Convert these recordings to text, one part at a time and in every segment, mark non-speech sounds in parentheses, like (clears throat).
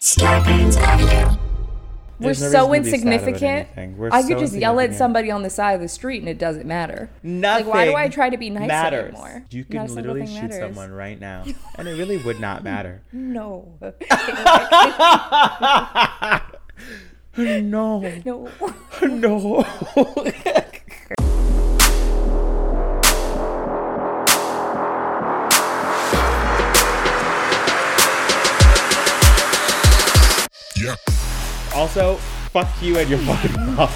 Scarpins Avenue. We're There's no so reason to be sad about insignificant. anything. We're I could so just yell at insignificant. somebody on the side of the street and it doesn't matter. Nothing. Like, why do I try to be nice matters. anymore? You Not can a single literally thing shoot matters. someone right now, (laughs) and it really would not matter. (laughs) No. (laughs) no, no. no. Yeah. also, fuck you and your fucking mom.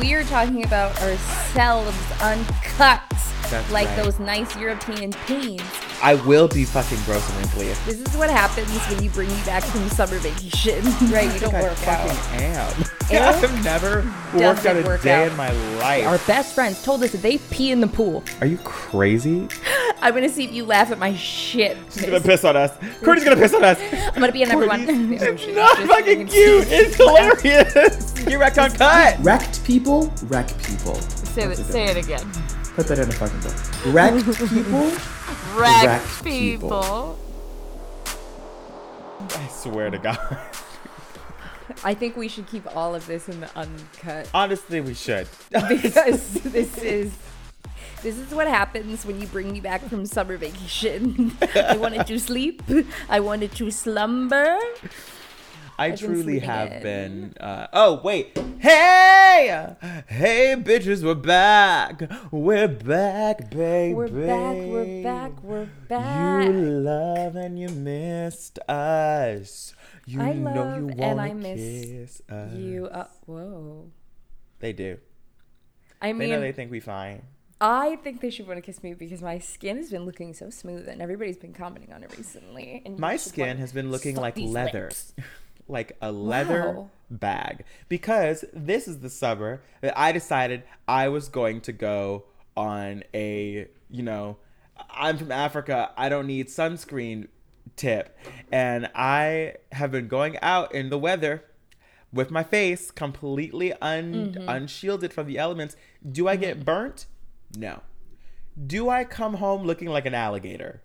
We're talking about ourselves uncut. That's like right. those nice European pains. I will be fucking gross and wrinkly. This is what happens when you bring me back from summer vacation. (laughs) right, you don't I work out. fucking am. (laughs) I've never worked out a work day out. in my life. Our best friends told us that they pee in the pool. Are you crazy? (laughs) I'm gonna see if you laugh at my shit. She's gonna piss on us. Courtney's gonna piss on us. I'm gonna be in everyone. Courtney's- (laughs) Oh, It's (laughs) not just fucking cute. It's (laughs) hilarious. Get wrecked on cut. Wrecked people, wreck people. Say, it, say it again. Put that in a fucking book. Wrecked people, Wreck Wrecked people. people. I swear to God. I think we should keep all of this in the uncut Honestly, we should. because this is this is what happens when you bring me back from summer vacation. (laughs) I wanted to sleep. I wanted to slumber. I I've truly sleeping have in. been. Uh, oh wait, hey, hey, bitches, we're back. We're back, baby. We're back. We're back. We're back. You love and you missed us. You I know love you I miss kiss us. You. Uh, whoa. They do. I They mean, know they think we fine. I think they should want to kiss me because my skin has been looking so smooth, and everybody's been commenting on it recently. And My skin has been looking like leather. (laughs) like a leather Wow. bag. Because this is the summer that I decided I was going to go on a, you know, I'm from Africa, I don't need sunscreen tip. And I have been going out in the weather with my face completely un- Mm-hmm. unshielded from the elements. Do I get burnt? No. Do I come home looking like an alligator?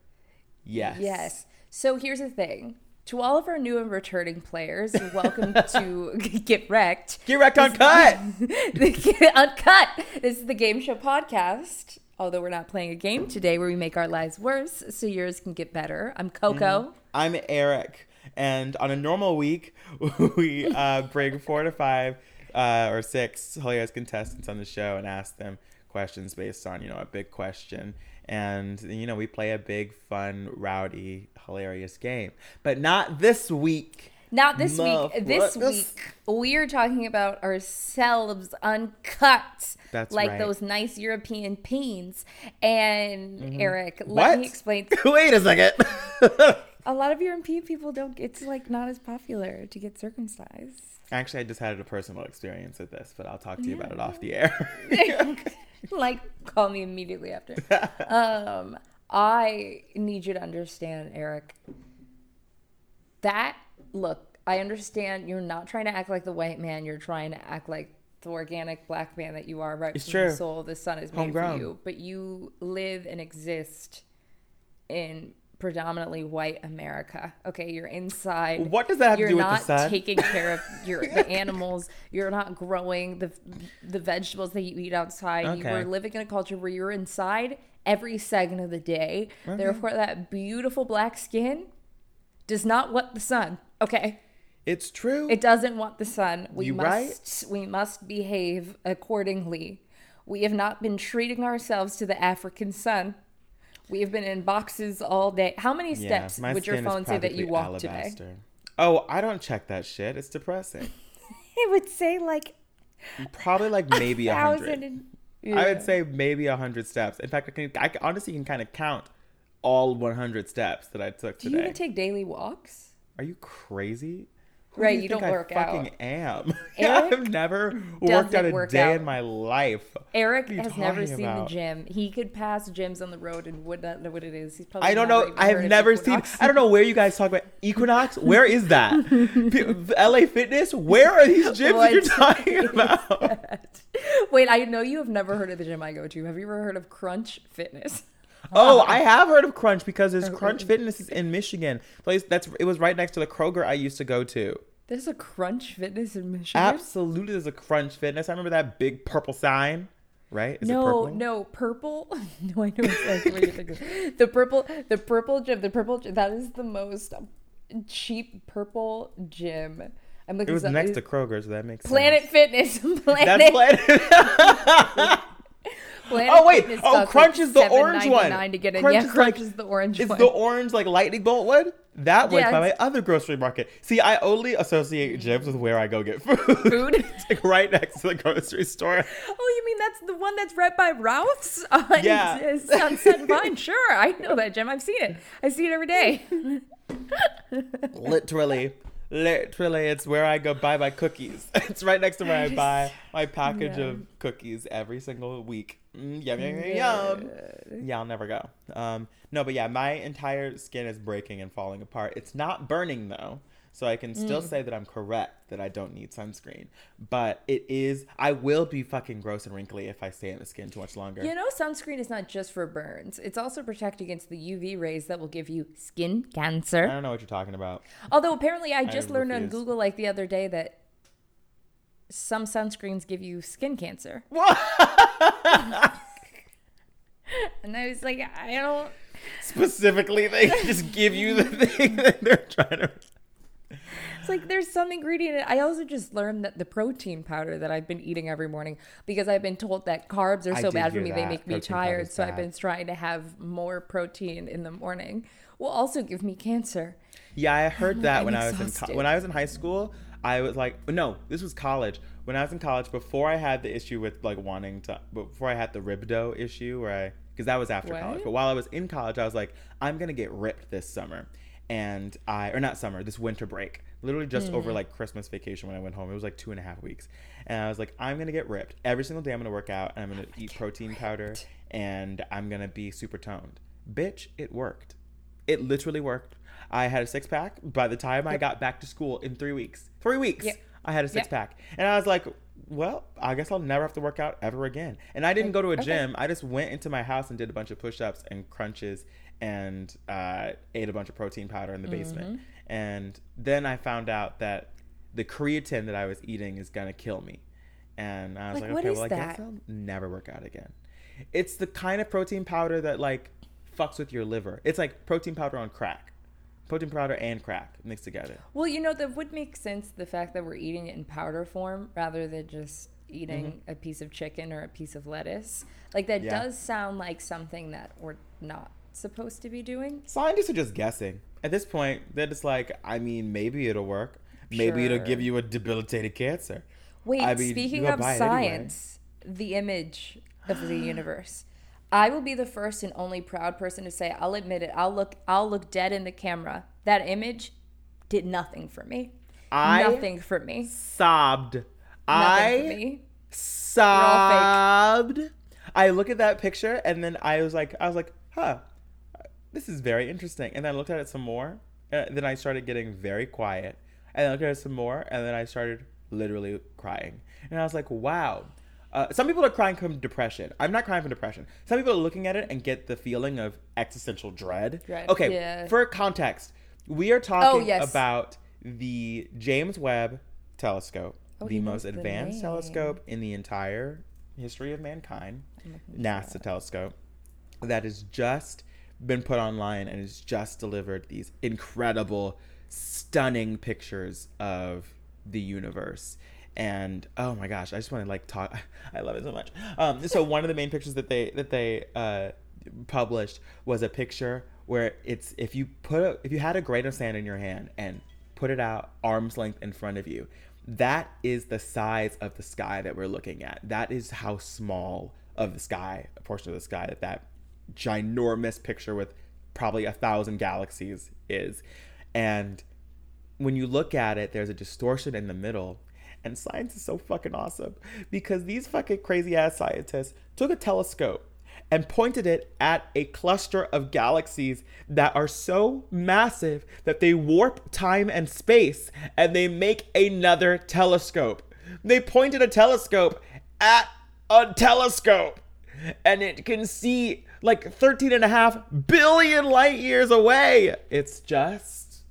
Yes. Yes. So here's the thing. To all of our new and returning players, welcome (laughs) to Get Wrecked. Get wrecked on cut. The- Uncut. This is the Game Show podcast. Although we're not playing a game today where we make our lives worse so yours can get better. I'm Coco. I'm Eric, and on a normal week, (laughs) we uh, bring four to five uh, or six hilarious contestants on the show and ask them questions based on you know a big question, and you know we play a big, fun, rowdy, hilarious game. But not this week. Not this week. This week, we're talking about ourselves uncut. That's like right. those nice European pains. And mm-hmm. Eric, let What? me explain. (laughs) Wait a second. (laughs) A lot of European people don't. It's like not as popular to get circumcised. Actually, I just had a personal experience with this, but I'll talk to you about it off the air. (laughs) (laughs) like, call me immediately after. (laughs) um, I need you to understand, Eric. That look, I understand you're not trying to act like the white man. You're trying to act like the organic black man that you are, right? It's from true. The soul, the sun is made Homegrown. for you, but you live and exist in predominantly white America. Okay, you're inside. What does that have to you're do with the You're not taking care of your the (laughs) animals. You're not growing the the vegetables that you eat outside. Okay. You Okay. were living in a culture where you're inside every second of the day. Therefore, that beautiful black skin does not want the sun. Okay, it's true. it doesn't want the sun. We You must right? we must behave accordingly. We have not been treating ourselves to the African sun. We have been in boxes all day. How many steps my would your phone say that you walked today? alabaster. Oh, I don't check that shit. It's depressing. (laughs) It would say like Probably like maybe a hundred. and I would say maybe a hundred steps. In fact, I can. I honestly can kind of count all 100 steps that I took today. Do you even take daily walks? Are you crazy? Right, do you don't think work I fucking out. am. (laughs) Eric I've never worked out a work day out. in my life. Eric What you has never seen about? the gym. He could pass gyms on the road and would not know what it is. He's probably I don't know. I have never seen. I don't know where you guys talk about Equinox. Where is that? (laughs) LA Fitness. Where are these gyms that you're What talking about? (laughs) Wait, I know you have never heard of the gym I go to. Have you ever heard of Crunch Fitness? Oh, I (laughs) have heard of Crunch because there's Crunch Fitness is in Michigan. Place that's it was right next to the Kroger I used to go to. There's a Crunch Fitness in Michigan. Absolutely, there's a Crunch Fitness. I remember that big purple sign. Right? Is no, purple? no, purple. (laughs) no, I know exactly what you're thinking. The purple, the purple gym, the purple. Gym, that is the most cheap purple gym. I'm looking. It was next to Kroger, so that makes sense. Planet sense. Fitness. Planet. (laughs) That's Planet. Oh, wait. Oh, Crunch is the orange one. $7.99 to get in. Crunch yeah, is Crunch like- is the orange It's one. the orange like lightning bolt one. That one's Yeah, by my other grocery market. See, I only associate gyms with where I go get food. Food? (laughs) it's like right next to the grocery store. Oh, you mean that's the one that's right by Ralph's (laughs) on Yeah. uh, Sunset and Vine? Sure, I know that gym. I've seen it. I see it every day. (laughs) literally, literally, it's where I go buy my cookies. (laughs) It's right next to where I buy my package Yeah. of cookies every single week. Mm, yum yum yum yum. Yeah, I'll never go. Um, no, but yeah, my entire skin is breaking and falling apart. It's not burning though, so I can still Mm. say that I'm correct that I don't need sunscreen. But it is. I will be fucking gross and wrinkly if I stay in the skin too much longer. You know, sunscreen is not just for burns. It's also protect against the UV rays that will give you skin cancer. I don't know what you're talking about. Although apparently, I just learned on. Google like the other day that some sunscreens give you skin cancer. (laughs) What? and I was like, I don't. Specifically, they just give you the thing that they're trying to. It's like there's some ingredient. I also just learned that the protein powder that I've been eating every morning because I've been told that carbs are so bad for me, they that. make me tired. So I've been trying to have more protein in the morning. Will also give me cancer. Yeah, I heard oh, that I'm when I was in co- when I was in high school. I was like, no, this was college. When I was in college, before I had the issue with like wanting to, before I had the rhabdo issue, where I, because that was after What? college. But while I was in college, I was like, I'm gonna get ripped this summer, and I, or not summer, this winter break, literally just over like Christmas vacation when I went home. It was like two and a half weeks, and I was like, I'm gonna get ripped every single day. I'm gonna work out and I'm gonna eat protein powder, and I'm gonna be super toned. Bitch, it worked. It literally worked. I had a six pack by the time I got back to school in three weeks. Three weeks. Yep. I had a six Yep. pack. And I was like, well, I guess I'll never have to work out ever again. And I didn't go to a Okay. gym. I just went into my house and did a bunch of push ups and crunches and uh, ate a bunch of protein powder in the basement. Mm-hmm. And then I found out that the creatine that I was eating is going to kill me. And I was Like, like, okay, well, I guess? I'll never work out again. It's the kind of protein powder that like fucks with your liver. It's like protein powder on crack. Protein powder and crack mixed together. Well, you know, that would make sense the fact that we're eating it in powder form rather than just eating a piece of chicken or a piece of lettuce. Like, that Mm-hmm. Yeah. does sound like something that we're not supposed to be doing. Scientists are just guessing. At this point, they're just like, I mean, maybe it'll work. Maybe it'll give you a debilitating cancer. Wait, I mean, speaking of it anyway. science, the image of the universe. I will be the first and only proud person to say, I'll admit it. I'll look I'll look dead in the camera. That image did nothing for me. I nothing for me. sobbed. Nothing I for me. sobbed. I look at that picture and then I was like, I was like, huh, this is very interesting. And then I looked at it some more. And then I started getting very quiet. And then I looked at it some more. And then I started literally crying. And I was like, wow. Uh, some people are crying from depression. I'm not crying from depression. Some people are looking at it and get the feeling of existential dread. Dread, Okay, yeah. for context, we are talking Oh, yes. about the James Webb telescope, Oh, the most knows the advanced telescope in the entire history of mankind, NASA telescope, that is just been put online and has just delivered these incredible, stunning pictures of the universe. And oh my gosh, I just want to like talk. (laughs) I love it so much. Um, so one of the main pictures that they that they uh, published was a picture where it's if you put a, if you had a grain of sand in your hand and put it out arm's length in front of you, that is the size of the sky that we're looking at. That is how small of the sky, a portion of the sky that that ginormous picture with probably a thousand galaxies is. And when you look at it, there's a distortion in the middle. And science is so fucking awesome because these fucking crazy ass scientists took a telescope and pointed it at a cluster of galaxies that are so massive that they warp time and space and they make another telescope. They pointed a telescope at a telescope and it can see like 13 and a half billion light years away. It's just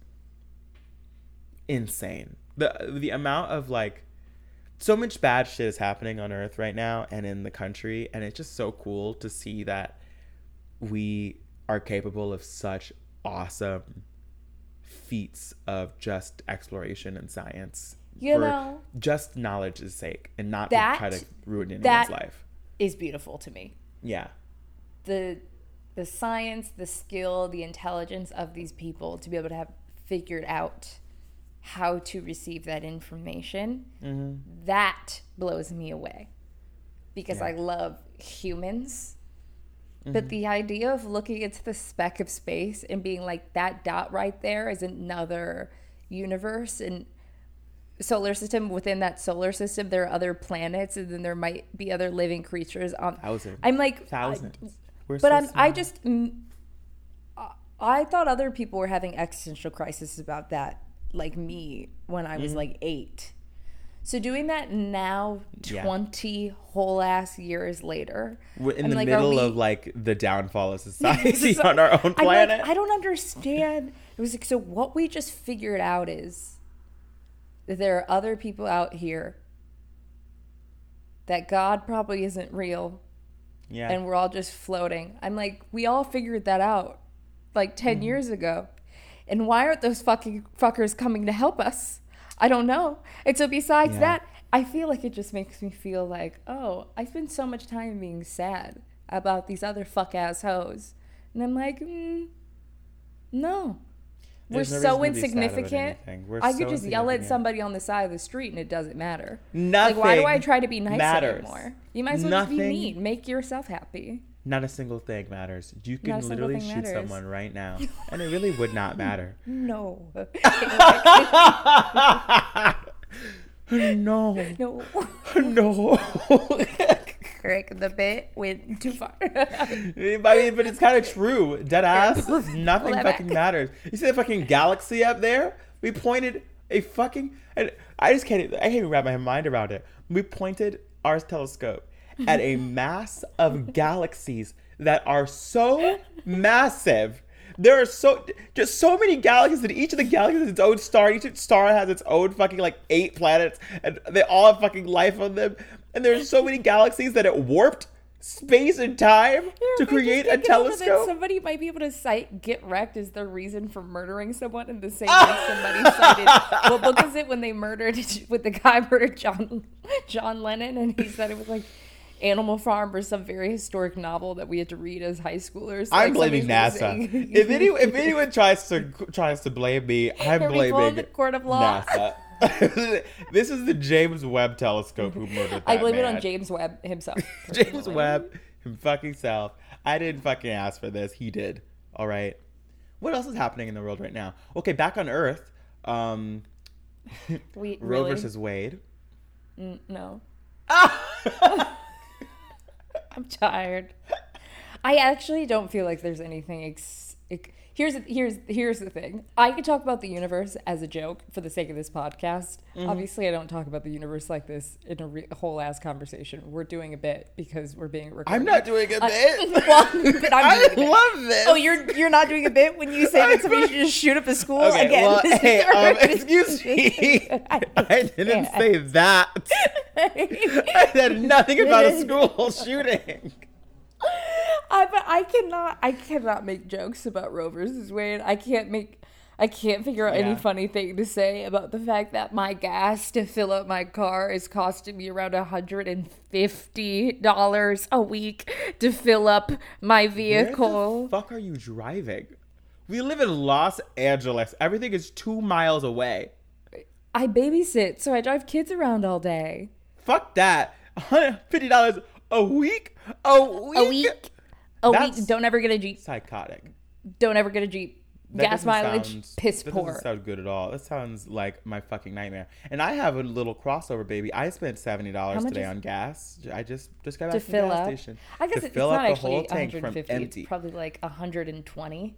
insane. The the amount of like so much bad shit is happening on earth right now and in the country and it's just so cool to see that we are capable of such awesome feats of just exploration and science You for know, just knowledge's sake and not that- to try to ruin anyone's that- life is beautiful to me. yeah the the science, the skill, the intelligence of these people to be able to have figured out how to receive that information, mm-hmm. that blows me away. Because I love humans. But mm-hmm. the idea of looking into the speck of space and being like, that dot right there is another universe and solar system. Within that solar system, there are other planets, and then there might be other living creatures on. thousands I'm like, thousands We're but so I'm, I just, I- thought other people were having existential crises about that, like me when I was Mm-hmm. like eight. So doing that now, Yeah. twenty whole ass years later, We're in I'm the like, middle we- of like the downfall of (laughs) society on our own planet. like, I don't understand. It was like, so what we just figured out is that there are other people out here that God probably isn't real yeah. and we're all just floating. I'm like, we all figured that out like 10 Mm-hmm. years ago. And why aren't those fucking fuckers coming to help us? I don't know. And so besides Yeah. that, I feel like it just makes me feel like, oh, I spend so much time being sad about these other fuck ass hoes. And I'm like, mm, no. We're so reason to be sad about insignificant. We're I could so just yell at somebody on the side of the street and it doesn't matter. Nothing Like, why do I try to be nice matters. anymore? You might as well just be mean. Make yourself happy. Not a single thing matters. You can literally shoot matters. someone right now, (laughs) and it really would not matter. No. (laughs) no, (laughs) no. no. Correct. The bit went too far. (laughs) I mean, but it's kind of true. Dead ass. (laughs) Nothing fucking back. matters. You see the fucking galaxy up there? We pointed a fucking. And I just can't. I can't even wrap my mind around it. We pointed our telescope at a (laughs) mass of galaxies that are so massive. There are so just so many galaxies, and each of the galaxies has its own star. Each star has its own fucking like eight planets, and they all have fucking life on them. And there's so many galaxies that it warped space and time to create a telescope. somebody might be able to cite "get wrecked" as their reason for murdering someone in the same way (laughs) somebody cited. What book is it when they murdered? (laughs) With the guy murdered John John Lennon, and he said it was like. Animal Farm or some very historic novel that we had to read as high schoolers. I'm blaming NASA. if anyone, if anyone tries to tries to blame me, (laughs) I'm we blaming the court of law. NASA. (laughs) this is the James Webb telescope who murdered (laughs) that I blame it on. James Webb himself. James. Webb, him fucking self. I didn't fucking ask for this. He did. All right. What else is happening in the world right now? Okay, back on Earth. Um, We Roe really versus Wade. no. I'm tired. I actually don't feel like there's anything. Ex- ex- here's here's here's the thing. I could talk about the universe as a joke for the sake of this podcast. Mm-hmm. Obviously, I don't talk about the universe like this in a re- whole ass conversation. We're doing a bit because we're being recorded. I'm not doing a I- bit. (laughs) well, but I'm (laughs) I doing love this. Oh, you're you're not doing a bit when you say (laughs) that somebody should just shoot up a school Okay, again. well, hey, um, excuse me. I didn't say that. I said nothing about a school shooting. I but I cannot I cannot make jokes about Roe versus Wade. I can't make I can't figure out Yeah. any funny thing to say about the fact that my gas to fill up my car is costing me around hundred and fifty dollars a week to fill up my Where vehicle. the fuck are you driving? We live in Los Angeles. Everything is two miles away. I babysit, so I drive kids around all day. Fuck that. (laughs) $150 a week? A week? A week. That's- week. Don't ever get a Jeep. Psychotic. Don't ever get a Jeep. That Gas mileage, sound- piss that poor. That doesn't sound good at all. That sounds like my fucking nightmare. And I have a little crossover, baby. I spent seventy dollars today on gas. I just just got to back from fill the gas up. station. I guess to it's fill not up the actually whole tank from 150. empty. It's probably like 120,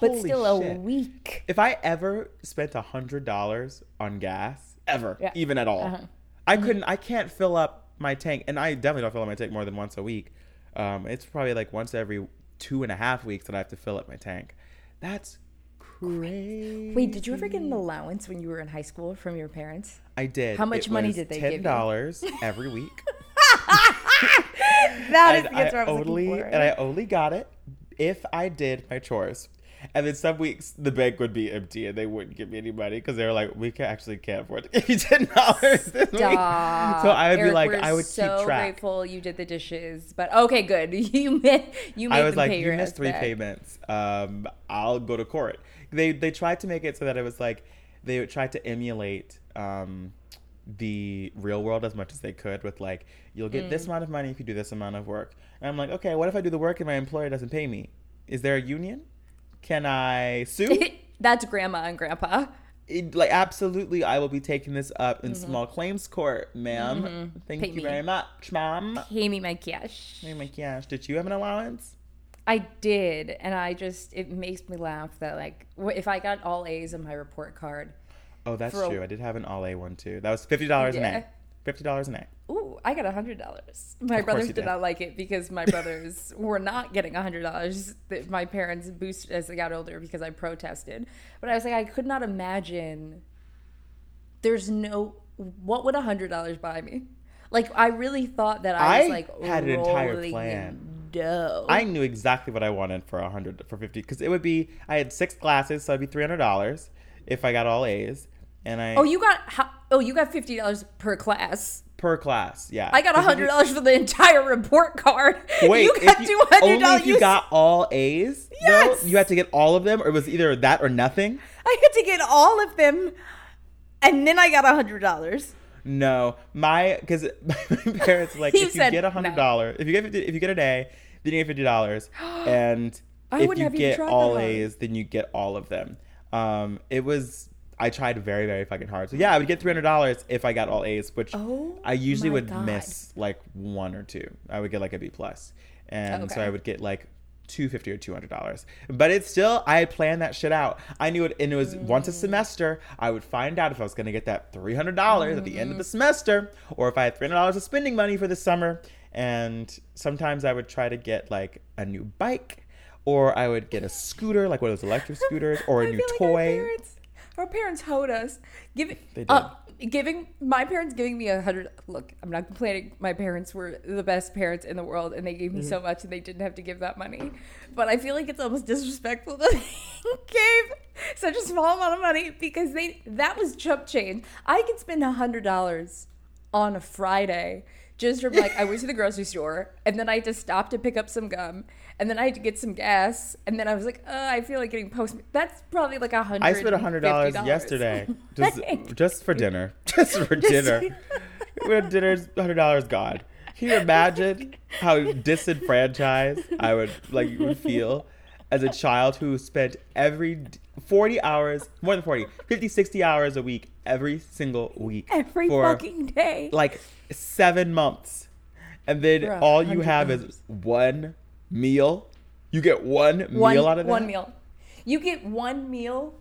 but still shit. a week. If I ever spent a hundred dollars on gas, ever, Yeah. even at all, Uh-huh. I couldn't. I can't fill up my tank, and I definitely don't fill up my tank more than once a week. Um, it's probably like once every two and a half weeks that I have to fill up my tank. That's crazy. Wait, did you ever get an allowance when you were in high school from your parents? I did. How much It money did they give you? Ten dollars every week. (laughs) (laughs) That and I only and I only got it if I did my chores. And then some weeks the bank would be empty and they wouldn't give me any money because they were like, we can actually can't afford to give you ten dollars this week. (laughs) So I would be like, I would so keep track. grateful you did the dishes, but okay, good. (laughs) You made you made I was like, you missed three back. payments. Um, I'll go to court. They they tried to make it so that it was like they tried to emulate um, the real world as much as they could with like you'll get Mm. this amount of money if you do this amount of work. And I'm like, okay, what if I do the work and my employer doesn't pay me? Is there a union? Can I sue? (laughs) That's grandma and grandpa. it, like absolutely i will be taking this up in small claims court ma'am thank Mm-hmm. Pay you me. very much ma'am Pay me my cash. oh my gosh did you have an allowance I did, and I just it makes me laugh that like if I got all A's on my report card, oh that's true i did have an all a one too that was $50 an Yeah. a $50 an a ooh, I got a hundred dollars. My Of brothers did did. not like it because my (laughs) brothers were not getting a hundred dollars. That my parents boosted as they got older because I protested. But I was like, I could not imagine. There's no what would a hundred dollars buy me? Like I really thought that I was I like had an entire plan. dough. i knew exactly what i wanted for a 100 for 50 because it would be i had six classes so it'd be $300 if i got all a's and i oh, you got oh you got fifty dollars per class. per class yeah I got hundred dollars for the entire report card. (laughs) Wait, you got two hundred only if you got all A's, Yes. though, you had to get all of them, or it was either that or nothing. I had to get all of them, and then I got a hundred dollars. No, my because (laughs) my parents were like if you said get a hundred dollars, if you get 50, if you get an A, then you get fifty dollars, (gasps) and I if you get all. A's, then you get all of them. Um, it was I tried very very fucking hard. So yeah, I would get three hundred dollars if I got all A's, which Oh I usually would God. miss like one or two. I would get like a B plus, and so I would get like. 250 or 200 dollars but it's still i had planned that shit out i knew it and it was once Mm. a semester i would find out if i was going to get that 300 dollars at the end of the semester or if i had 300 dollars of spending money for the summer and sometimes i would try to get like a new bike or i would get a scooter like one of those electric scooters or a (laughs) new like toy our parents hoed us. Giving, They did. uh, giving my parents giving me a hundred. Look, I'm not complaining. My parents were the best parents in the world, and they gave me Mm-hmm. so much, and they didn't have to give that money. But I feel like it's almost disrespectful that (laughs) they gave such a small amount of money because they that was chump change. I could spend a hundred dollars on a Friday just from like I went to the grocery store and then I just stopped to pick up some gum and then I had to get some gas and then I was like, uh, I feel like getting post. That's probably like a hundred. i spent a hundred dollars yesterday (laughs) just just for dinner (laughs) just for dinner (laughs) we when dinner's hundred dollars gone can you imagine how disenfranchised i would like would feel as a child who spent every 40 hours more than 40 50 60 hours a week every single week every fucking day. like seven months and then a all you have is one meal you get one, one meal out of that one meal. You get one meal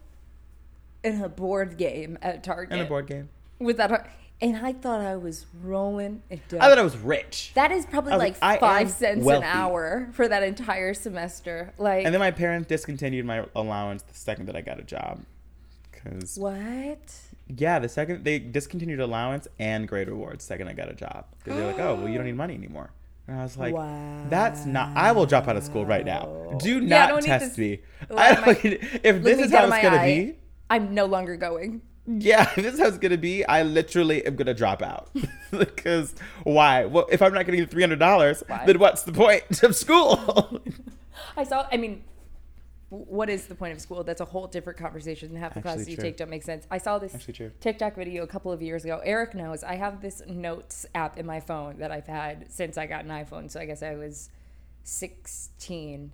in a board game at Target. and a board game with that, and I thought I was rolling it down. i thought i was rich that is probably like like, five cents wealthy. an hour for that entire semester. Like And then my parents discontinued my allowance the second that I got a job. Because, what? yeah, the second they discontinued allowance and grade rewards second I got a job. Because they're like, oh, well, you don't need money anymore. And I was like, that's not, I will drop out of school right now. Do Yeah, I not need test (laughs) this- me. I I don't, might- if this is how it's going to be, I'm no longer going. yeah, if this is how it's going to be, I literally am going to drop out. (laughs) because why? Well, if I'm not going to get $300, Why? then what's the point (laughs) of school? I saw. I mean, what is the point of school? That's a whole different conversation. Half the Actually classes you true. take don't make sense. I saw this TikTok video a couple of years ago. Eric knows I have this notes app in my phone that I've had since I got an iPhone. So I guess I was 16.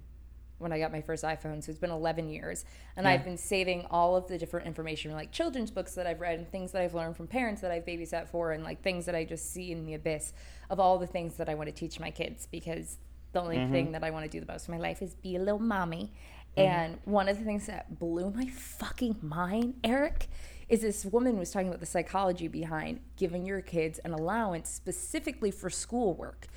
when I got my first iPhone. So it's been 11 years. And Yeah. I've been saving all of the different information, like children's books that I've read and things that I've learned from parents that I've babysat for, and like things that I just see in the abyss of all the things that I want to teach my kids because the only Mm-hmm. thing that I want to do the most in my life is be a little mommy. And one of the things that blew my fucking mind, Eric, is this woman was talking about the psychology behind giving your kids an allowance specifically for schoolwork.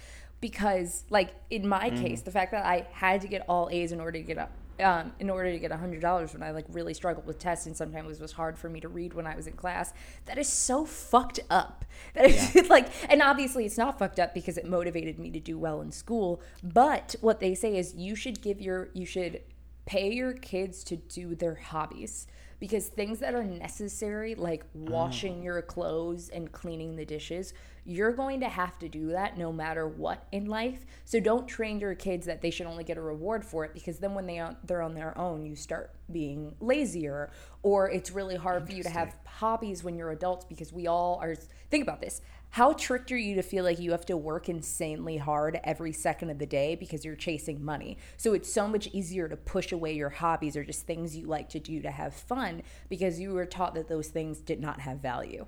Because, like in my case, the fact that I had to get all A's in order to get a um, in order to get hundred dollars when I like really struggled with tests and sometimes it was hard for me to read when I was in class. That is so fucked up. That is (laughs) like, and obviously it's not fucked up because it motivated me to do well in school. But what they say is you should give your you should pay your kids to do their hobbies because things that are necessary like washing mm. your clothes and cleaning the dishes you're going to have to do that no matter what in life. So don't train your kids that they should only get a reward for it because then when they are, they're on their own you start being lazier or it's really hard for you to have hobbies when you're adults because we all are think about this how tricked are you to feel like you have to work insanely hard every second of the day because you're chasing money? So it's so much easier to push away your hobbies or just things you like to do to have fun because you were taught that those things did not have value.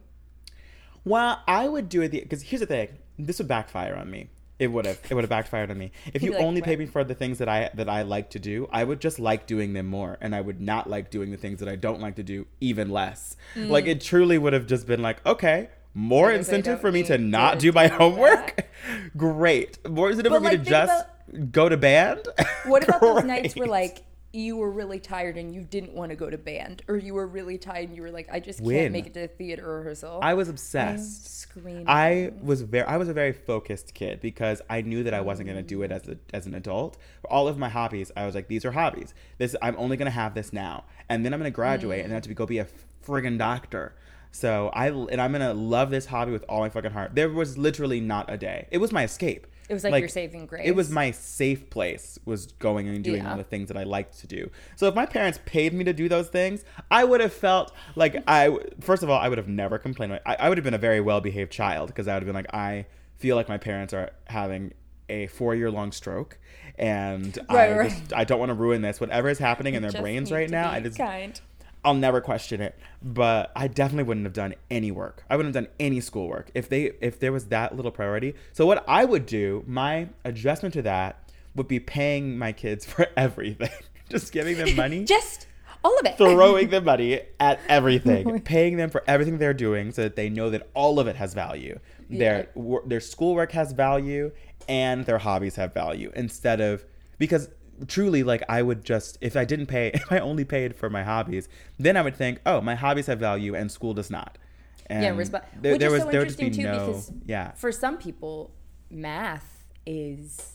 Well, I would do it because here's the thing: this would backfire on me. It would have. It would have backfired on me if (laughs) you like, only paid me for the things that I that I like to do. I would just like doing them more, and I would not like doing the things that I don't like to do even less. Mm. Like it truly would have just been like, okay, more Mm. Because incentive for me to not to do my homework. (laughs) Great. More incentive But, for me to just go to band. (laughs) What about those nights where like you were really tired and you didn't want to go to band or you were really tired and you were like I just can't make it to the theater rehearsal? I was obsessed. screaming. I was very I was a very focused kid because I knew that I wasn't gonna do it as a as an adult. For all of my hobbies, I was like, these are hobbies. This I'm only gonna have this now, and then I'm gonna graduate and then have to be, go be a friggin' doctor. So I and I'm gonna love this hobby with all my fucking heart. There was literally not a day. It was my escape. It was like your saving grace. It was my safe place. Was going and doing Yeah. all the things that I liked to do. So if my parents paid me to do those things, I would have felt like I. First of all, I would have never complained. I, I would have been a very well behaved child because I would have been like, I feel like my parents are having a four year long stroke, and Right, I right. just I don't want to ruin this. Whatever is happening in their brains right now, I just kind. I'll never question it. But I definitely wouldn't have done any work. I wouldn't have done any schoolwork if they if there was that little priority. So what I would do, my adjustment to that would be paying my kids (laughs) for everything. (laughs) Just giving them money. (laughs) Just all of it. throwing them money at everything, paying them for everything they're doing, so that they know that all of it has value. Their their schoolwork has value, and their hobbies have value. Instead of because truly, like I would just if I didn't pay, (laughs) if I only paid for my hobbies, then I would think, oh, my hobbies have value and school does not. And yeah, resp- there, which there is was so there would be interesting too no because yeah. for some people, math is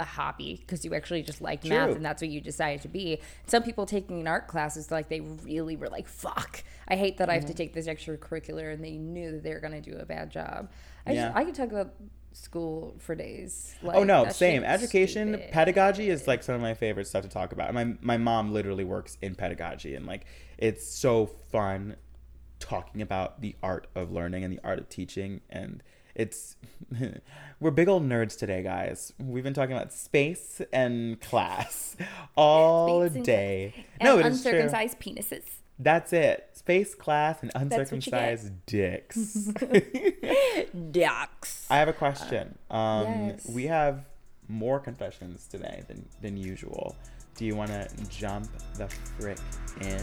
a hobby because you actually just like math and that's what you decided to be. Some people taking an art classes like they really were like, "Fuck, I hate that I have to Mm-hmm. take this extracurricular," and they knew that they were going to do a bad job. I Yeah. just I could talk about school for days. Oh no, same. Education, stupid. pedagogy is like some of my favorite stuff to talk about. My my mom literally works in pedagogy and like it's so fun talking about the art of learning and the art of teaching and it's (laughs) we're big old nerds today, guys. We've been talking about space and class (laughs) all Space day. and no, true. uncircumcised penises. That's it. Space, class, and what you get. uncircumcised dicks. (laughs) dicks. I have a question. Um, Yes. We have more confessions today than, than usual. Do you want to jump the frick in?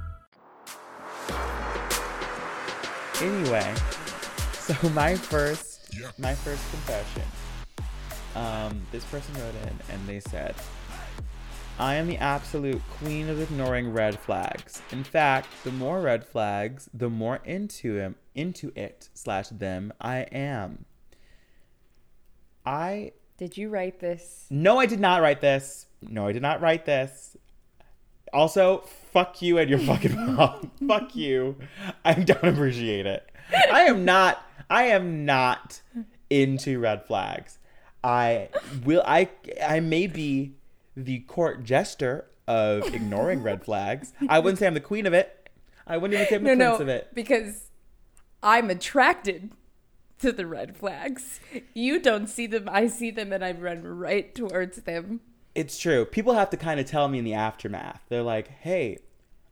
Anyway, so (laughs) my first, my first confession. Um, this person wrote in and they said, I am the absolute queen of ignoring red flags. In fact, the more red flags, the more into him, into it slash them I am. I Did you write this? no, I did not write this. No, I did not write this. Also, fuck you and your (laughs) fucking mom. fuck you. I don't appreciate it. I am not. I am not into red flags. I will. I. I may be the court jester of ignoring red flags. I wouldn't say I'm the queen of it. I wouldn't even say I'm the No, prince no, of it. because I'm attracted to the red flags. You don't see them, I see them, and I run right towards them. It's true. People have to kind of tell me in the aftermath. They're like, "Hey,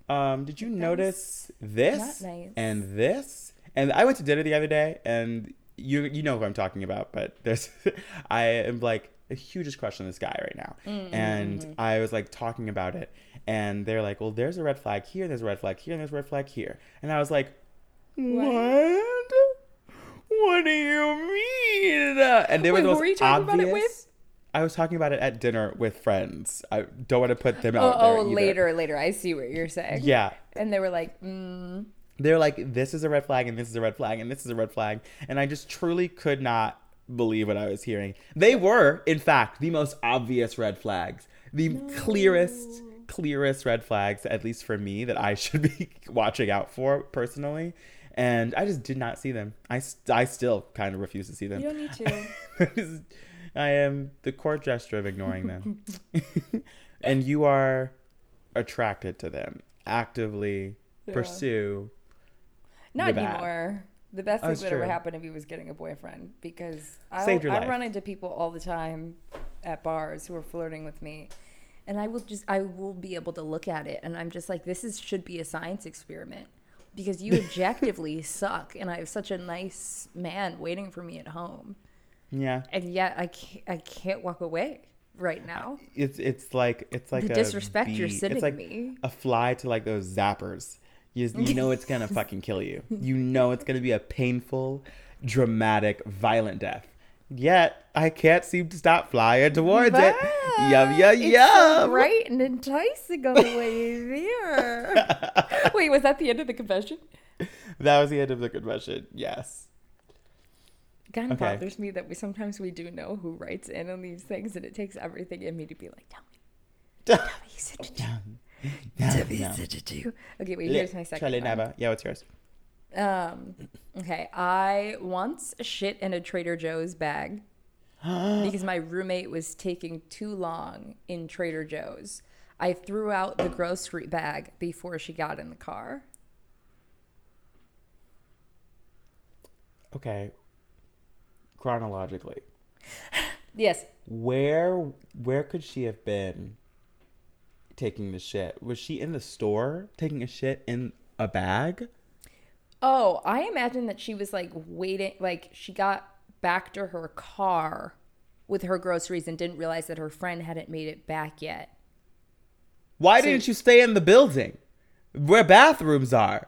um, did you notice this nice. and this?" And I went to dinner the other day, and you you know who I'm talking about, but there's (laughs) I am like a hugest crush on this guy right now, Mm-hmm. and I was like talking about it, and they're like, "Well, there's a red flag here, there's a red flag here, and there's a red flag here," and I was like, "What? What do you mean?" And they were Wait, the most were you talking about it obvious- with? I was talking about it at dinner with friends. I don't want to put them Oh, out there. oh later, later. I see what you're saying. Yeah. And they were like, mm, They're like, this is a red flag, and this is a red flag, and this is a red flag. And I just truly could not believe what I was hearing. They were, in fact, the most obvious red flags. The clearest, clearest red flags, at least for me, that I should (laughs) be watching out for personally. And I just did not see them. I, st- I still kind of refuse to see them. you don't need to. (laughs) I am the court gesture of ignoring them. (laughs) (laughs) and you are attracted to them. Actively pursue. Not The anymore. The best thing That's that ever true. happened if he was getting a boyfriend because I, Saved your I life. run into people all the time at bars who are flirting with me, and I will just I will be able to look at it and I'm just like this is should be a science experiment because you (laughs) objectively suck and I have such a nice man waiting for me at home Yeah. and yet I can't, I can't walk away right now. It's it's like it's like The a disrespect you're sending it's like me. a fly to like those zappers. You, you know it's gonna (laughs) fucking kill you. You know it's gonna be a painful, dramatic, violent death. Yet I can't seem to stop flying towards it. Yum yum yum. so bright and enticing on the way there. (laughs) Wait, was that the end of the confession? That was the end of the confession. Yes. Kind of Okay. bothers me that we sometimes we do know who writes in on these things, and it takes everything in me to be like, tell me, (laughs) tell me you said to do. (laughs) Tell me you said to do. Okay, wait. Here's my second. Charlie. Naba. Yeah, what's yours? Um, okay, I once shit in a Trader Joe's bag (gasps) because my roommate was taking too long in Trader Joe's. I threw out the grocery bag before she got in the car. Okay. Chronologically, (laughs) Yes, where where could she have been taking the shit? Was she in the store taking a shit in a bag? Oh, I imagine that she was like waiting, like she got back to her car with her groceries and didn't realize that her friend hadn't made it back yet. Why didn't you stay in the building where bathrooms are?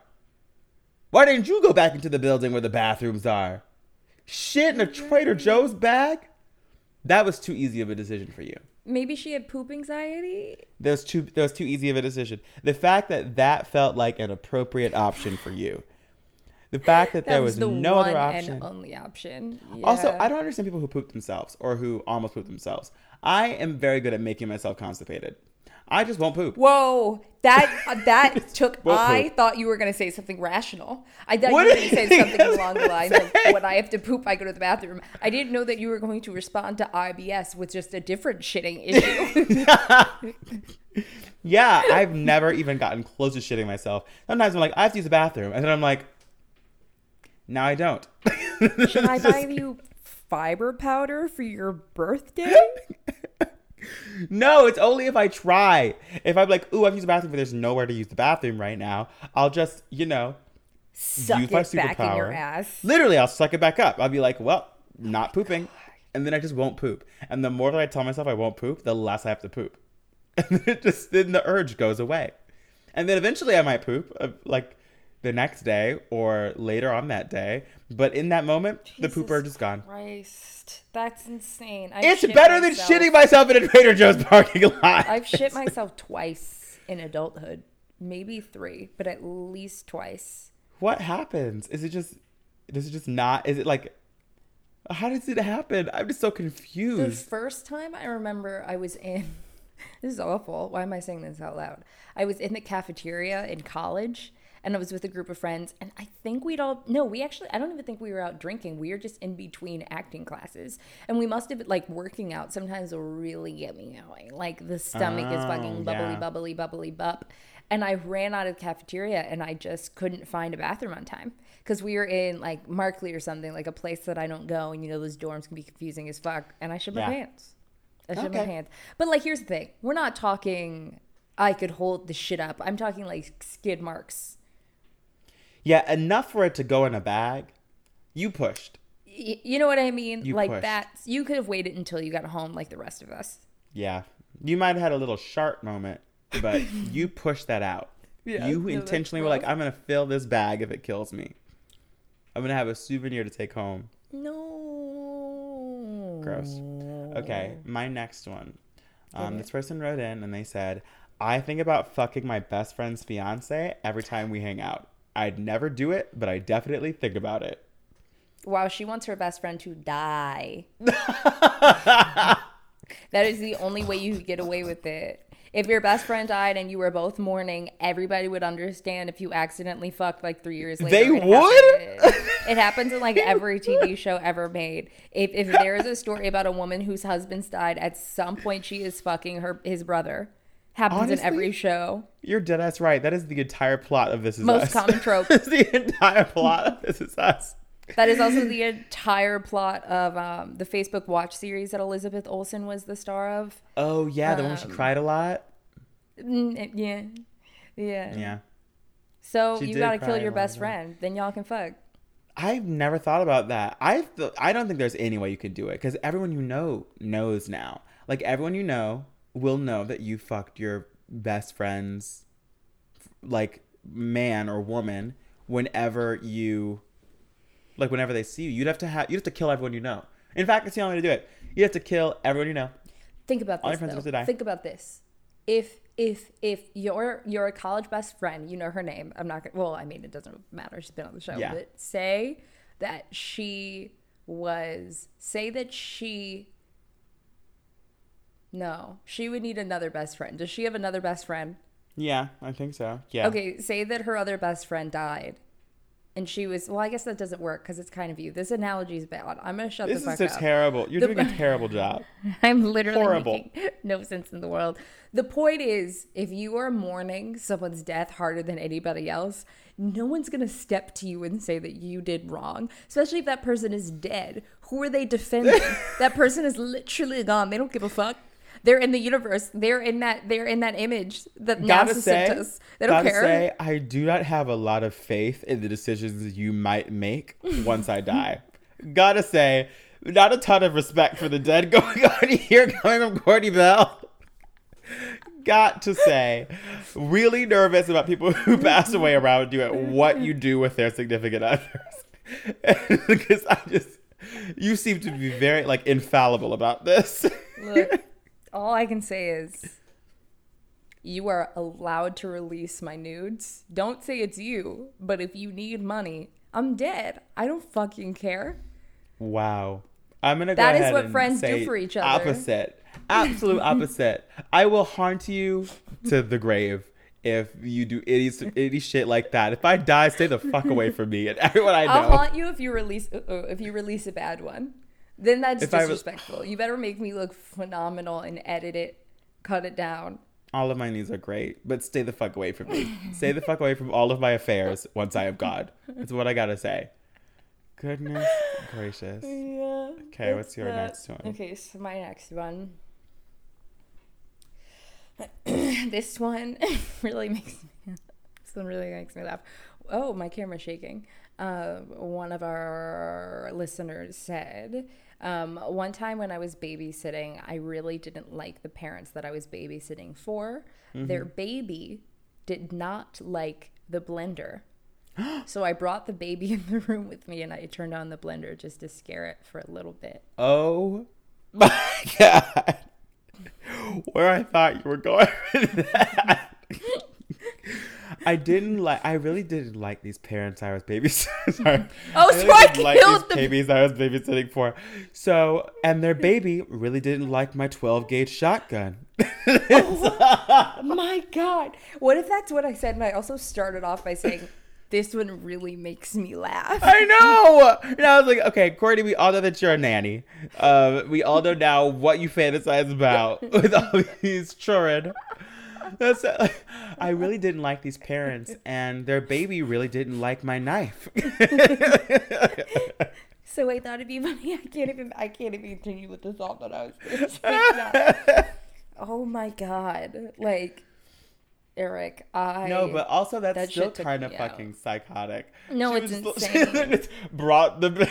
Why didn't you go back into the building where the bathrooms are? Shit in a Trader Joe's bag? That was too easy of a decision for you. Maybe she had poop anxiety. That was too that was too easy of a decision. The fact that that felt like an appropriate option for you. The fact that, That there was, the no other option. and only option. Also, I don't understand people who poop themselves or who almost poop themselves. I am very good at making myself constipated. I just won't poop. Whoa, that uh, that (laughs) took. I whoa. thought you were gonna say something rational. I thought What you were did gonna say something along the lines of when I have to poop, I go to the bathroom. I didn't know that you were going to respond to IBS with just a different shitting issue. (laughs) Yeah, I've never even gotten close to shitting myself. Sometimes I'm like, I have to use the bathroom. And then I'm like, now I don't. Should I (laughs) buy you fiber powder for your birthday? No, it's only if I try. If I'm like, ooh, I've used the bathroom, but there's nowhere to use the bathroom right now, I'll just, you know, Suck use my it back in your superpower. ass. Literally, I'll suck it back up. I'll be like, well, not pooping. And then I just won't poop. And the more that I tell myself I won't poop, the less I have to poop. (laughs) And then it just, then the urge goes away. And then eventually I might poop, uh, like, the next day or later on that day. But in that moment, the pooper just gone. Christ, that's insane. I've It's better than shitting myself in a Trader Joe's parking lot. I've shit (laughs) myself twice in adulthood, maybe three, but at least twice. what happens? Is it just does it just not is it like how does it happen? I'm just so confused. The first time I remember I was in (laughs) this is awful. Why am I saying this out loud? I was in the cafeteria in college and I was with a group of friends and I think we'd all no, we actually I don't even think we were out drinking. We were just in between acting classes. And we must have like working out sometimes will really get me going. Like the stomach is Oh, fucking bubbly yeah. bubbly bubbly bup. And I ran out of the cafeteria and I just couldn't find a bathroom on time. Because we were in like Markley or something, like a place that I don't go, and you know those dorms can be confusing as fuck. And I shit my Yeah. pants. I shit my pants. But like, here's the thing: we're not talking. I could hold the shit up. I'm talking like skid marks. Yeah, enough for it to go in a bag. You pushed. Y- you know what I mean? You like pushed. that. You could have waited until you got home, like the rest of us. Yeah. You might have had a little sharp moment, but (laughs) you pushed that out. Yeah, you intentionally were like. I'm going to fill this bag if it kills me. I'm going to have a souvenir to take home. No. Gross. Okay, my next one. Um, this person wrote in and they said, I think about fucking my best friend's fiance every time we hang out. I'd never do it, but I definitely think about it. Wow, she wants her best friend to die. (laughs) that is the only way you could get away with it. If your best friend died and you were both mourning, everybody would understand if you accidentally fucked like three years later. They It would? happens. it happens in like (laughs) every TV show ever made. If if there is a story about a woman whose husband's died, at some point she is fucking her his brother. Happens Honestly, in every show. You're dead ass right. That is the entire plot of This Is Most Us. common (laughs) trope. It's the entire plot of This Is Us. That is also the entire plot of um, the Facebook Watch series that Elizabeth Olsen was the star of. Oh, yeah, the one Um, she cried a lot. Mm, yeah. Yeah. Yeah. So She you gotta kill your best friend, then y'all can fuck. I've never thought about that. I I don't think there's any way you could do it because everyone you know knows now. Like everyone you know will know that you fucked your best friend's like man or woman whenever you like whenever they see you. You'd have to have you'd have to kill everyone you know. In fact, it's the only way to do it. You have to kill everyone you know. Think about All your this. friends though. have to die. Think about this. If if if you're you're a college best friend, you know her name. I'm not gonna. Well, I mean, it doesn't matter. She's been on the show. Yeah. But say that she was. Say that she. No, she would need another best friend. Does she have another best friend? Yeah, I think so. Yeah. Okay, say that her other best friend died. And she was well. I guess that doesn't work because it's kind of you. This analogy is bad. I'm gonna shut This the is fuck up. terrible. You're The- doing a terrible job. (laughs) I'm literally Horrible. no sense in the world. The point is, if you are mourning someone's death harder than anybody else, no one's gonna step to you and say that you did wrong. Especially if that person is dead. Who are they defending? (laughs) that person is literally gone. They don't give a fuck. They're in the universe. They're in that. They're in that image that gotta NASA say, sent us. They don't gotta care. say, I do not have a lot of faith in the decisions you might make once I die. (laughs) gotta say, not a ton of respect for the dead going (laughs) on here, coming from Courtney Bell. Got to say, really nervous about people (laughs) who pass away around you and what you do with their significant others. because I just, you seem to be very like infallible about this. Look, all I can say is you are allowed to release my nudes. Don't say it's you, but if you need money, I'm dead. I don't fucking care. Wow. I'm gonna go That is what friends do for each other. Opposite. Absolute (laughs) opposite. I will haunt you to the grave if you do any, any shit like that. If I die, stay the fuck away from me and everyone I know. I'll haunt you if you release uh, if you release a bad one. Then that's If I was- disrespectful. You better make me look phenomenal and edit it, cut it down. all of my needs are great, but stay the fuck away from me. (laughs) stay the fuck away from all of my affairs once I am God. That's what I gotta say. Goodness gracious. Yeah. Okay, what's your next one? Okay, so my next one. (clears throat) this one (laughs) really makes me. (laughs) This one really makes me laugh. Oh, my camera's shaking. Uh, one of our listeners said, um, one time when I was babysitting, I really didn't like the parents that I was babysitting for. Their baby did not like the blender. (gasps) so I brought the baby (laughs) in the room with me and I turned on the blender just to scare it for a little bit. Oh my (laughs) god. Where I thought you were going with that. I didn't like. I really didn't like these parents I was babysitting. (laughs) Oh, I really I didn't like these the- babies I was babysitting for. So, and their baby really didn't like my 12 gauge shotgun. (laughs) Oh my god. What if that's what I said and I also started off by saying this one really makes me laugh. I know. And I was like, okay, Courtney, we all know that you're a nanny. Uh, we all know now what you fantasize about (laughs) with all these children. (laughs) That's like, I really didn't like these parents, and their baby really didn't like my knife. (laughs) So I thought it'd be funny. I can't even. I can't even continue with the thought that I was. gonna say now. oh my god! Like Eric, I no, but also that's that still kind of me out. fucking psychotic. No, She it's insane. (laughs) She brought the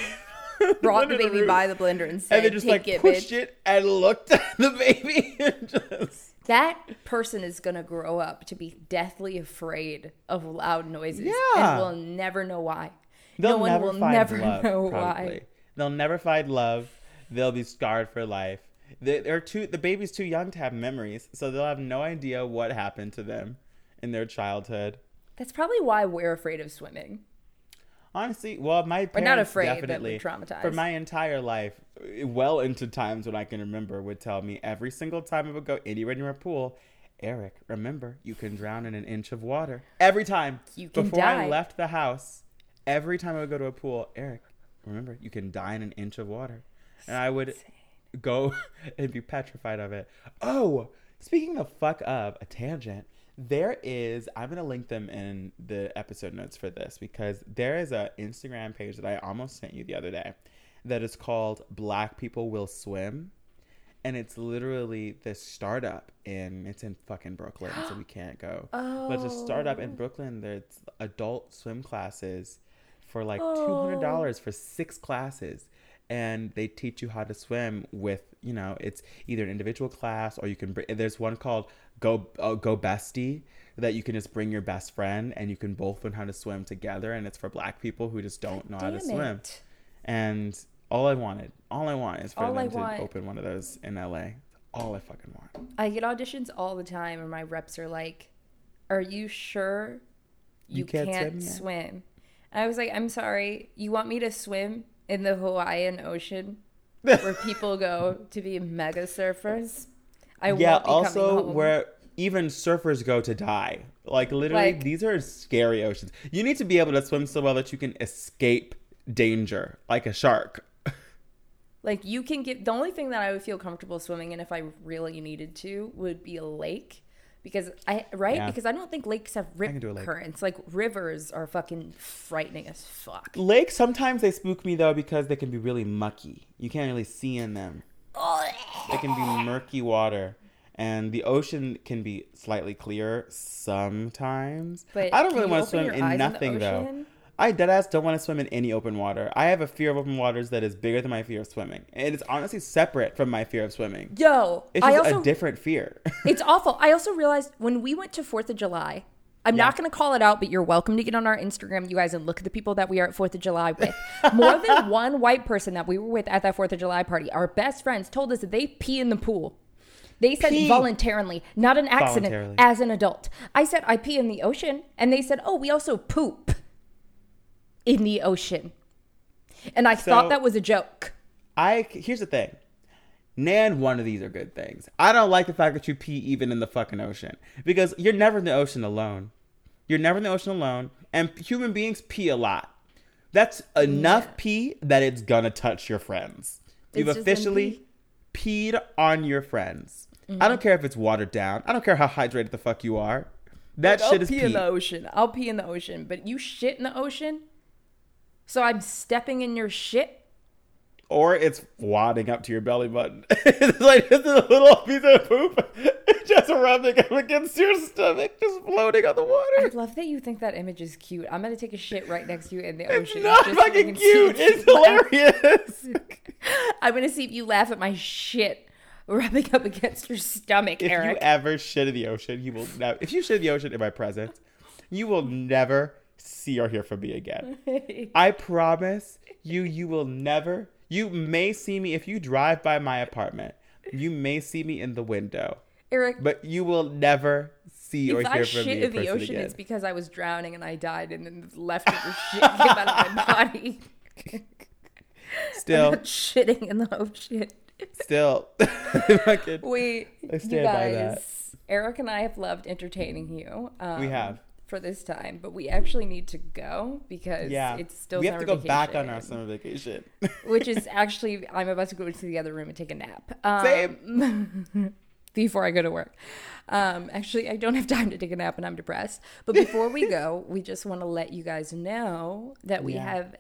brought the baby room, by the blender and said, and then just "Take like it, pushed bitch." it and looked at the baby and just. That person is gonna grow up to be deathly afraid of loud noises, Yeah. and will never know why. They'll no one never will never (laughs) love, know probably. why. They'll never find love. They'll be scarred for life. They're too. The baby's too young to have memories, so they'll have no idea what happened to them in their childhood. That's probably why we're afraid of swimming. Honestly, well, my parents not afraid, definitely traumatized. for my entire life, well into times when I can remember, would tell me every single time I would go anywhere near a pool. Eric, remember, you can drown in an inch of water. Every time. You can Before I left the house, every time I would go to a pool, Eric, remember, you can die in an inch of water. And I would go (laughs) and be petrified of it. Oh, speaking of fuck of a tangent, there is I'm gonna link them in the episode notes for this because there is a Instagram page that I almost sent you the other day that is called Black People Will Swim. And it's literally this startup in it's in fucking Brooklyn, so we (gasps) can't go. But it's a startup in oh. Brooklyn. There's adult swim classes for like hundred dollars for six classes, and they teach you how to swim with you know it's either an individual class or you can. br- There's one called Go uh, Go Bestie that you can just bring your best friend and you can both learn how to swim together, and it's for Black people who just don't know how to Damn swim. it. And all I wanted, all I want is for All I them to want- open one of those in LA. All I fucking want. I get auditions all the time, and my reps are like, "Are you sure you, You can't can't, swim swim?" And I was like, "I'm sorry. You want me to swim in the Hawaiian Ocean, where (laughs) people go to be mega surfers? I yeah also where even surfers go to die like literally Like- these are scary oceans you need to be able to swim so well that you can escape danger like a shark Like you can get the only thing that I would feel comfortable swimming in if I really needed to would be a lake. Because I right? Yeah. Because I don't think lakes have rip can do a lake. currents. Like rivers are fucking frightening as fuck. lakes sometimes they spook me though because they can be really mucky you can't really see in them they can be murky water and the ocean can be slightly clear sometimes But i don't really want to swim in in nothing though ocean? I deadass don't want to swim in any open water. I have a fear of open waters that is bigger than my fear of swimming. And it's honestly separate from my fear of swimming. Yo, It's I just also a different fear. it's awful. I also realized when we went to Fourth of July, I'm not going to call it out, but you're welcome to get on our Instagram, you guys, and look at the people that we are at Fourth of July with. (laughs) More than one white person that we were with at that Fourth of July party, our best friends told us that they pee in the pool. They said Pee. voluntarily, not an accident, as an adult. I said I pee in the ocean, and they said, oh, we also poop in the ocean. And I So- thought that was a joke. I here's the thing. Nan, one of these are good things. I don't like the fact that you pee even in the fucking ocean because you're never in the ocean alone. You're never in the ocean alone, and human beings pee a lot. That's enough pee that it's gonna touch your friends. You've It's just in officially peed on your friends. I mm-hmm. don't care if it's watered down. I don't care how hydrated the fuck you are. That I'll shit is pee pee. in the ocean. I'll pee in the ocean, but you shit in the ocean. So I'm stepping in your shit. Or it's wadding up to your belly button. (laughs) it's like just a little piece of poop (laughs) just rubbing up against your stomach, just floating on the water. I love that you think that image is cute. I'm gonna take a shit right next to you in the It's ocean. not just fucking cute. It's (laughs) hilarious. I'm gonna see if you laugh at my shit rubbing up against your stomach, if you ever shit in the ocean, you will never. If you shit in the ocean in my presence, you will never see or hear from me again. I promise you, you will never. You may see me if you drive by my apartment. You may see me in the window, Eric, but you will never see or hear I from me shit in in the ocean, again. it's because I was drowning and I died, and then leftover shit came out of my (laughs) body. Still, shitting in the ocean. still. (laughs) Wait, I you guys. Eric and I have loved entertaining you. Um, We have. For this time, but we actually need to go because yeah, it's still we have to go back on our summer vacation. (laughs) which is (laughs) actually I'm about to go into the other room and take a nap. Um, Same. (laughs) before I go to work. Um, actually, I don't have time to take a nap and I'm depressed. But before we go, we just want to let you guys know that we Yeah. have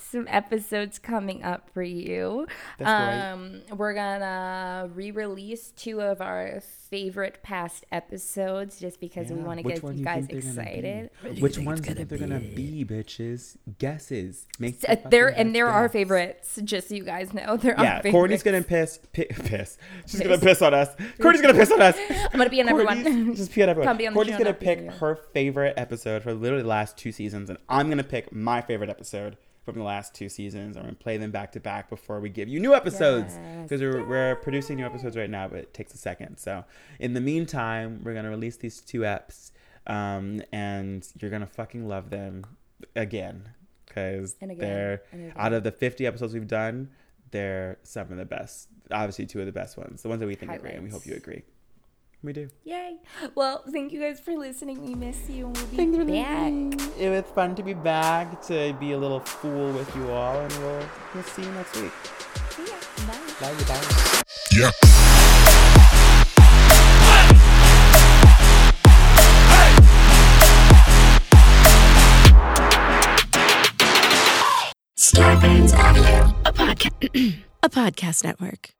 some episodes coming up for you. That's right. um, We're gonna re-release two of our favorite past episodes just because we want to get you you guys think they're gonna be? excited. Which ones do you think they're gonna be, bitches? Guesses. Make the Uh, They're and they're our favorites, just so you guys know. (laughs) They're Yeah, our favorites. Courtney's gonna piss, pi- piss. She's gonna Piss. piss on us. Courtney's gonna piss on us. (laughs) I'm gonna be on everyone. Courtney's- Just pee on everyone. Come be on the Courtney's show, gonna pick her favorite episode for literally the last two seasons, and I'm gonna pick my favorite episode from the last two seasons. I'm gonna play them back to back before we give you new episodes because we're, we're producing new episodes right now, but it takes a second. So in the meantime, we're gonna release these two eps, um, and you're gonna fucking love them again because they're again. out of the 50 episodes we've done, they're some of the best. Obviously, two of the best ones, the ones that we think are great, and we hope you agree. We do. Yay! Well, thank you guys for listening. We miss you, and we'll be back. It was fun to be back, to be a little fool with you all, and we'll, we'll see you next week. See ya. Bye. Love you, bye. Yeah. Scarpins Avenue. (clears throat) A podcast network.